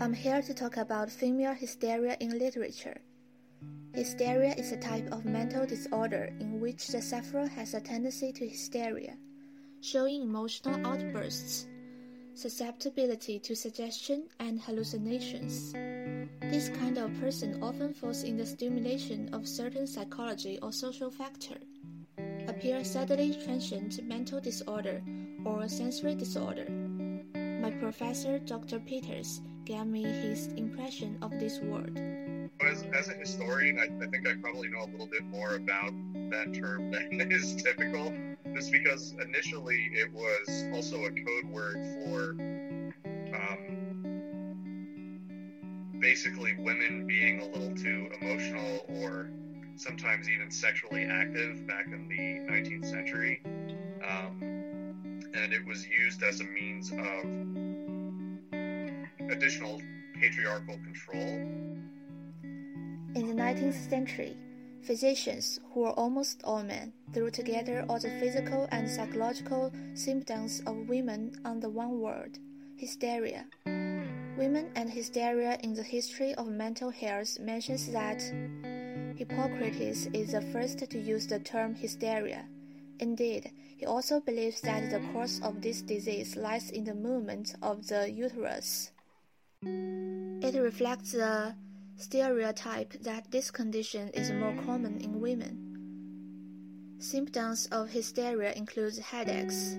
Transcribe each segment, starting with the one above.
I'm here to talk about female hysteria in literature. Hysteria is a type of mental disorder in which the sufferer has a tendency to hysteria, showing emotional outbursts, susceptibility to suggestion, and hallucinations. This kind of person often falls in the stimulation of certain psychology or social factor, appear suddenly transient mental disorder or sensory disorder. My professor, Dr. Peters, gave me his impression of this word. As, as a historian, I, I, think I probably know a little bit more about that term than is typical, just because initially it was also a code word for um, basically women being a little too emotional or sometimes even sexually active back in the 19th century. Um, and it was used as a means of additional patriarchal control. In the 19th century, physicians, who were almost all men, threw together all the physical and psychological symptoms of women under one word hysteria. Women and hysteria in the history of mental health mentions that Hippocrates is the first to use the term hysteria. Indeed, he also believes that the cause of this disease lies in the movement of the uterus. It reflects the stereotype that this condition is more common in women. Symptoms of hysteria include headaches,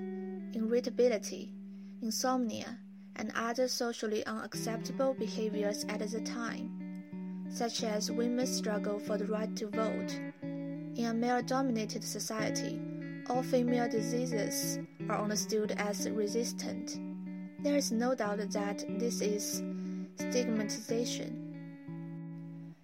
irritability, insomnia, and other socially unacceptable behaviors at the time, such as women's struggle for the right to vote. In a male dominated society, all female diseases are understood as resistant. There is no doubt that this is stigmatization.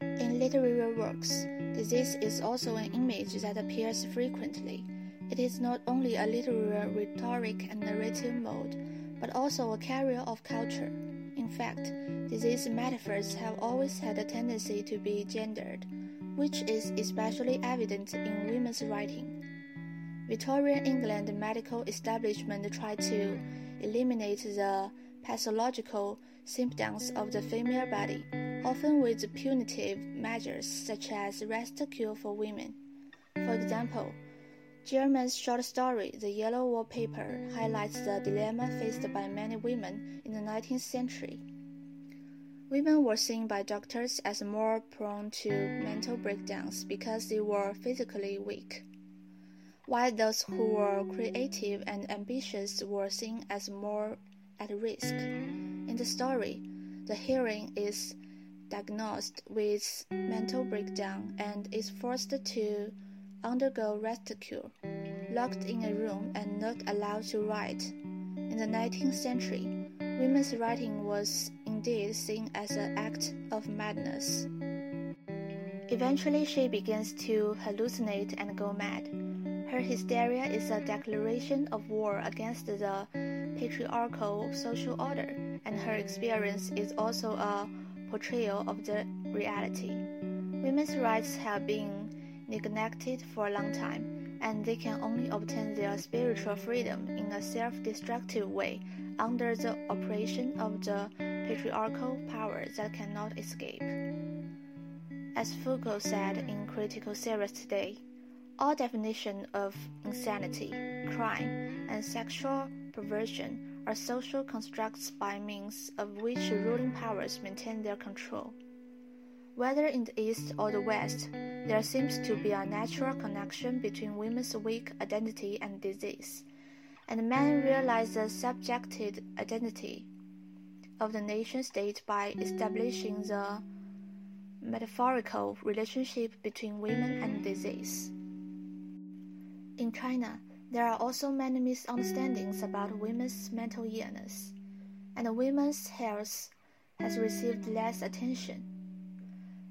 In literary works, disease is also an image that appears frequently. It is not only a literary rhetoric and narrative mode, but also a carrier of culture. In fact, disease metaphors have always had a tendency to be gendered, which is especially evident in women's writing. Victorian England medical establishment tried to eliminate the pathological symptoms of the female body, often with punitive measures such as rest cure for women. For example, Gilman's short story The Yellow Wallpaper highlights the dilemma faced by many women in the 19th century. Women were seen by doctors as more prone to mental breakdowns because they were physically weak, while those who were creative and ambitious were seen as more at risk. In the story, the heroine is diagnosed with mental breakdown and is forced to undergo rest cure, locked in a room and not allowed to write. In the 19th century, women's writing was indeed seen as an act of madness. Eventually, she begins to hallucinate and go mad. Her hysteria is a declaration of war against the patriarchal social order, and her experience is also a portrayal of the reality. Women's rights have been neglected for a long time, and they can only obtain their spiritual freedom in a self destructive way under the operation of the patriarchal power that cannot escape. As Foucault said in Critical Theories Today, all definitions of insanity, crime, and sexual perversion are social constructs by means of which ruling powers maintain their control. Whether in the East or the West, there seems to be a natural connection between women's weak identity and disease, and men realize the subjected identity of the nation state by establishing the metaphorical relationship between women and disease. In China, there are also many misunderstandings about women's mental illness, and women's health has received less attention.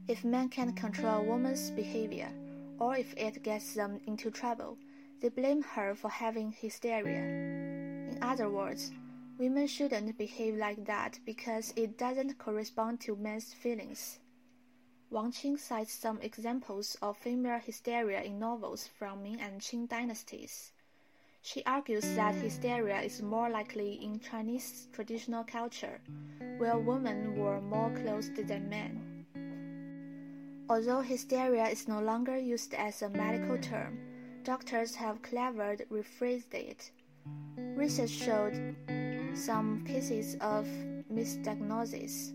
If men can't control a woman's behavior, or if it gets them into trouble, they blame her for having hysteria. In other words, women shouldn't behave like that because it doesn't correspond to men's feelings. Wang Qing cites some examples of female hysteria in novels from Ming and Qing dynasties. She argues that hysteria is more likely in Chinese traditional culture, where women were more clothed than men. Although hysteria is no longer used as a medical term, doctors have cleverly rephrased it. Research showed some cases of misdiagnosis.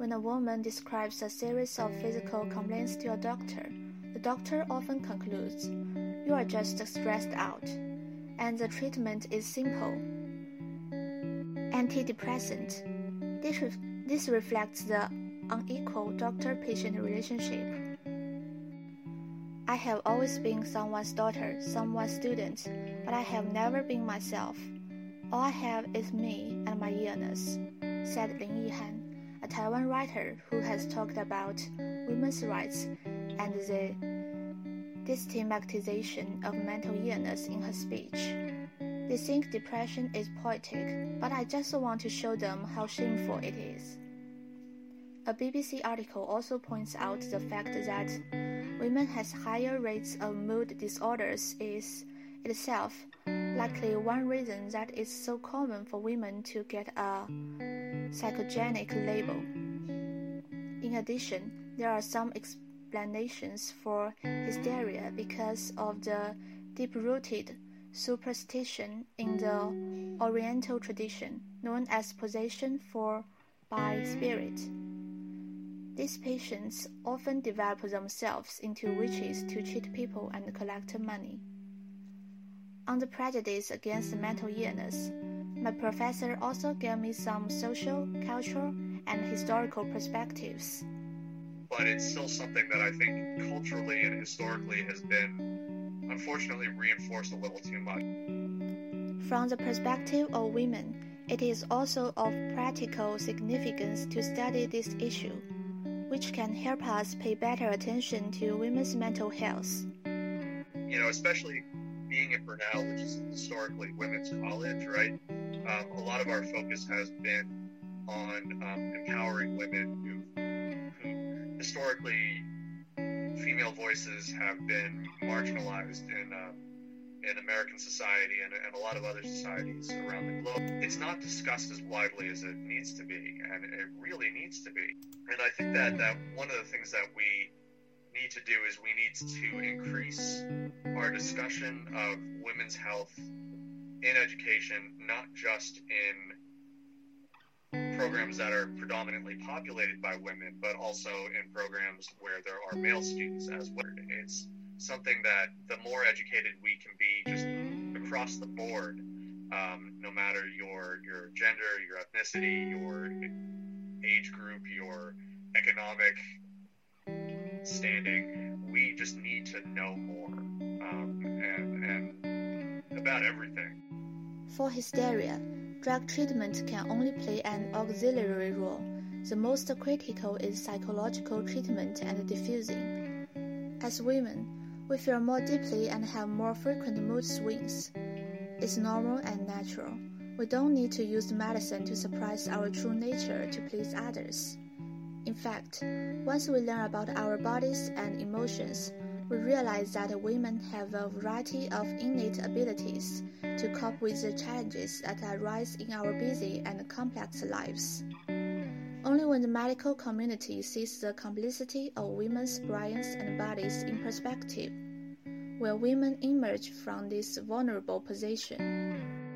When a woman describes a series of physical complaints to a doctor, the doctor often concludes, You are just stressed out and the treatment is simple. Antidepressant. This, this reflects the unequal doctor patient relationship. I have always been someone's daughter, someone's student, but I have never been myself. All I have is me and my illness, said Lin Yihan, Taiwan writer who has talked about women's rights and the destigmatization of mental illness in her speech. They think depression is poetic, but I just want to show them how shameful it is. A BBC article also points out the fact that women has higher rates of mood disorders is itself likely one reason that it's so common for women to get a psychogenic label. In addition, there are some explanations for hysteria because of the deep rooted superstition in the Oriental tradition known as possession for by spirit. These patients often develop themselves into witches to cheat people and collect money. On the prejudice against mental illness, my professor also gave me some social, cultural, and historical perspectives but it's still something that I think culturally and historically has been unfortunately reinforced a little too much. From the perspective of women, it is also of practical significance to study this issue, which can help us pay better attention to women's mental health. You know, especially being at Barnard, which is historically women's college, right? Um, a lot of our focus has been on um, empowering women who historically, female voices have been marginalized in uh, in American society and, and, a lot of other societies around the globe. It's not discussed as widely as it needs to be, and it really needs to be. And I think that, that one of the things that we need to do is we need to increase our discussion of women's health in education, not just in programs that are predominantly populated by women, but also in programs where there are male students as well. It's something that the more educated we can be just across the board, um, no matter your your gender, your ethnicity, your age group, your economic standing, we just need to know more um, and, and about everything. For hysteria, Drug treatment can only play an auxiliary role. The most critical is psychological treatment and diffusing. As women, we feel more deeply and have more frequent mood swings. It's normal and natural. We don't need to use medicine to suppress our true nature to please others. In fact, once we learn about our bodies and emotions, we realize that women have a variety of innate abilities to cope with the challenges that arise in our busy and complex lives. Only when the medical community sees the complexity of women's brains and bodies in perspective will women emerge from this vulnerable position.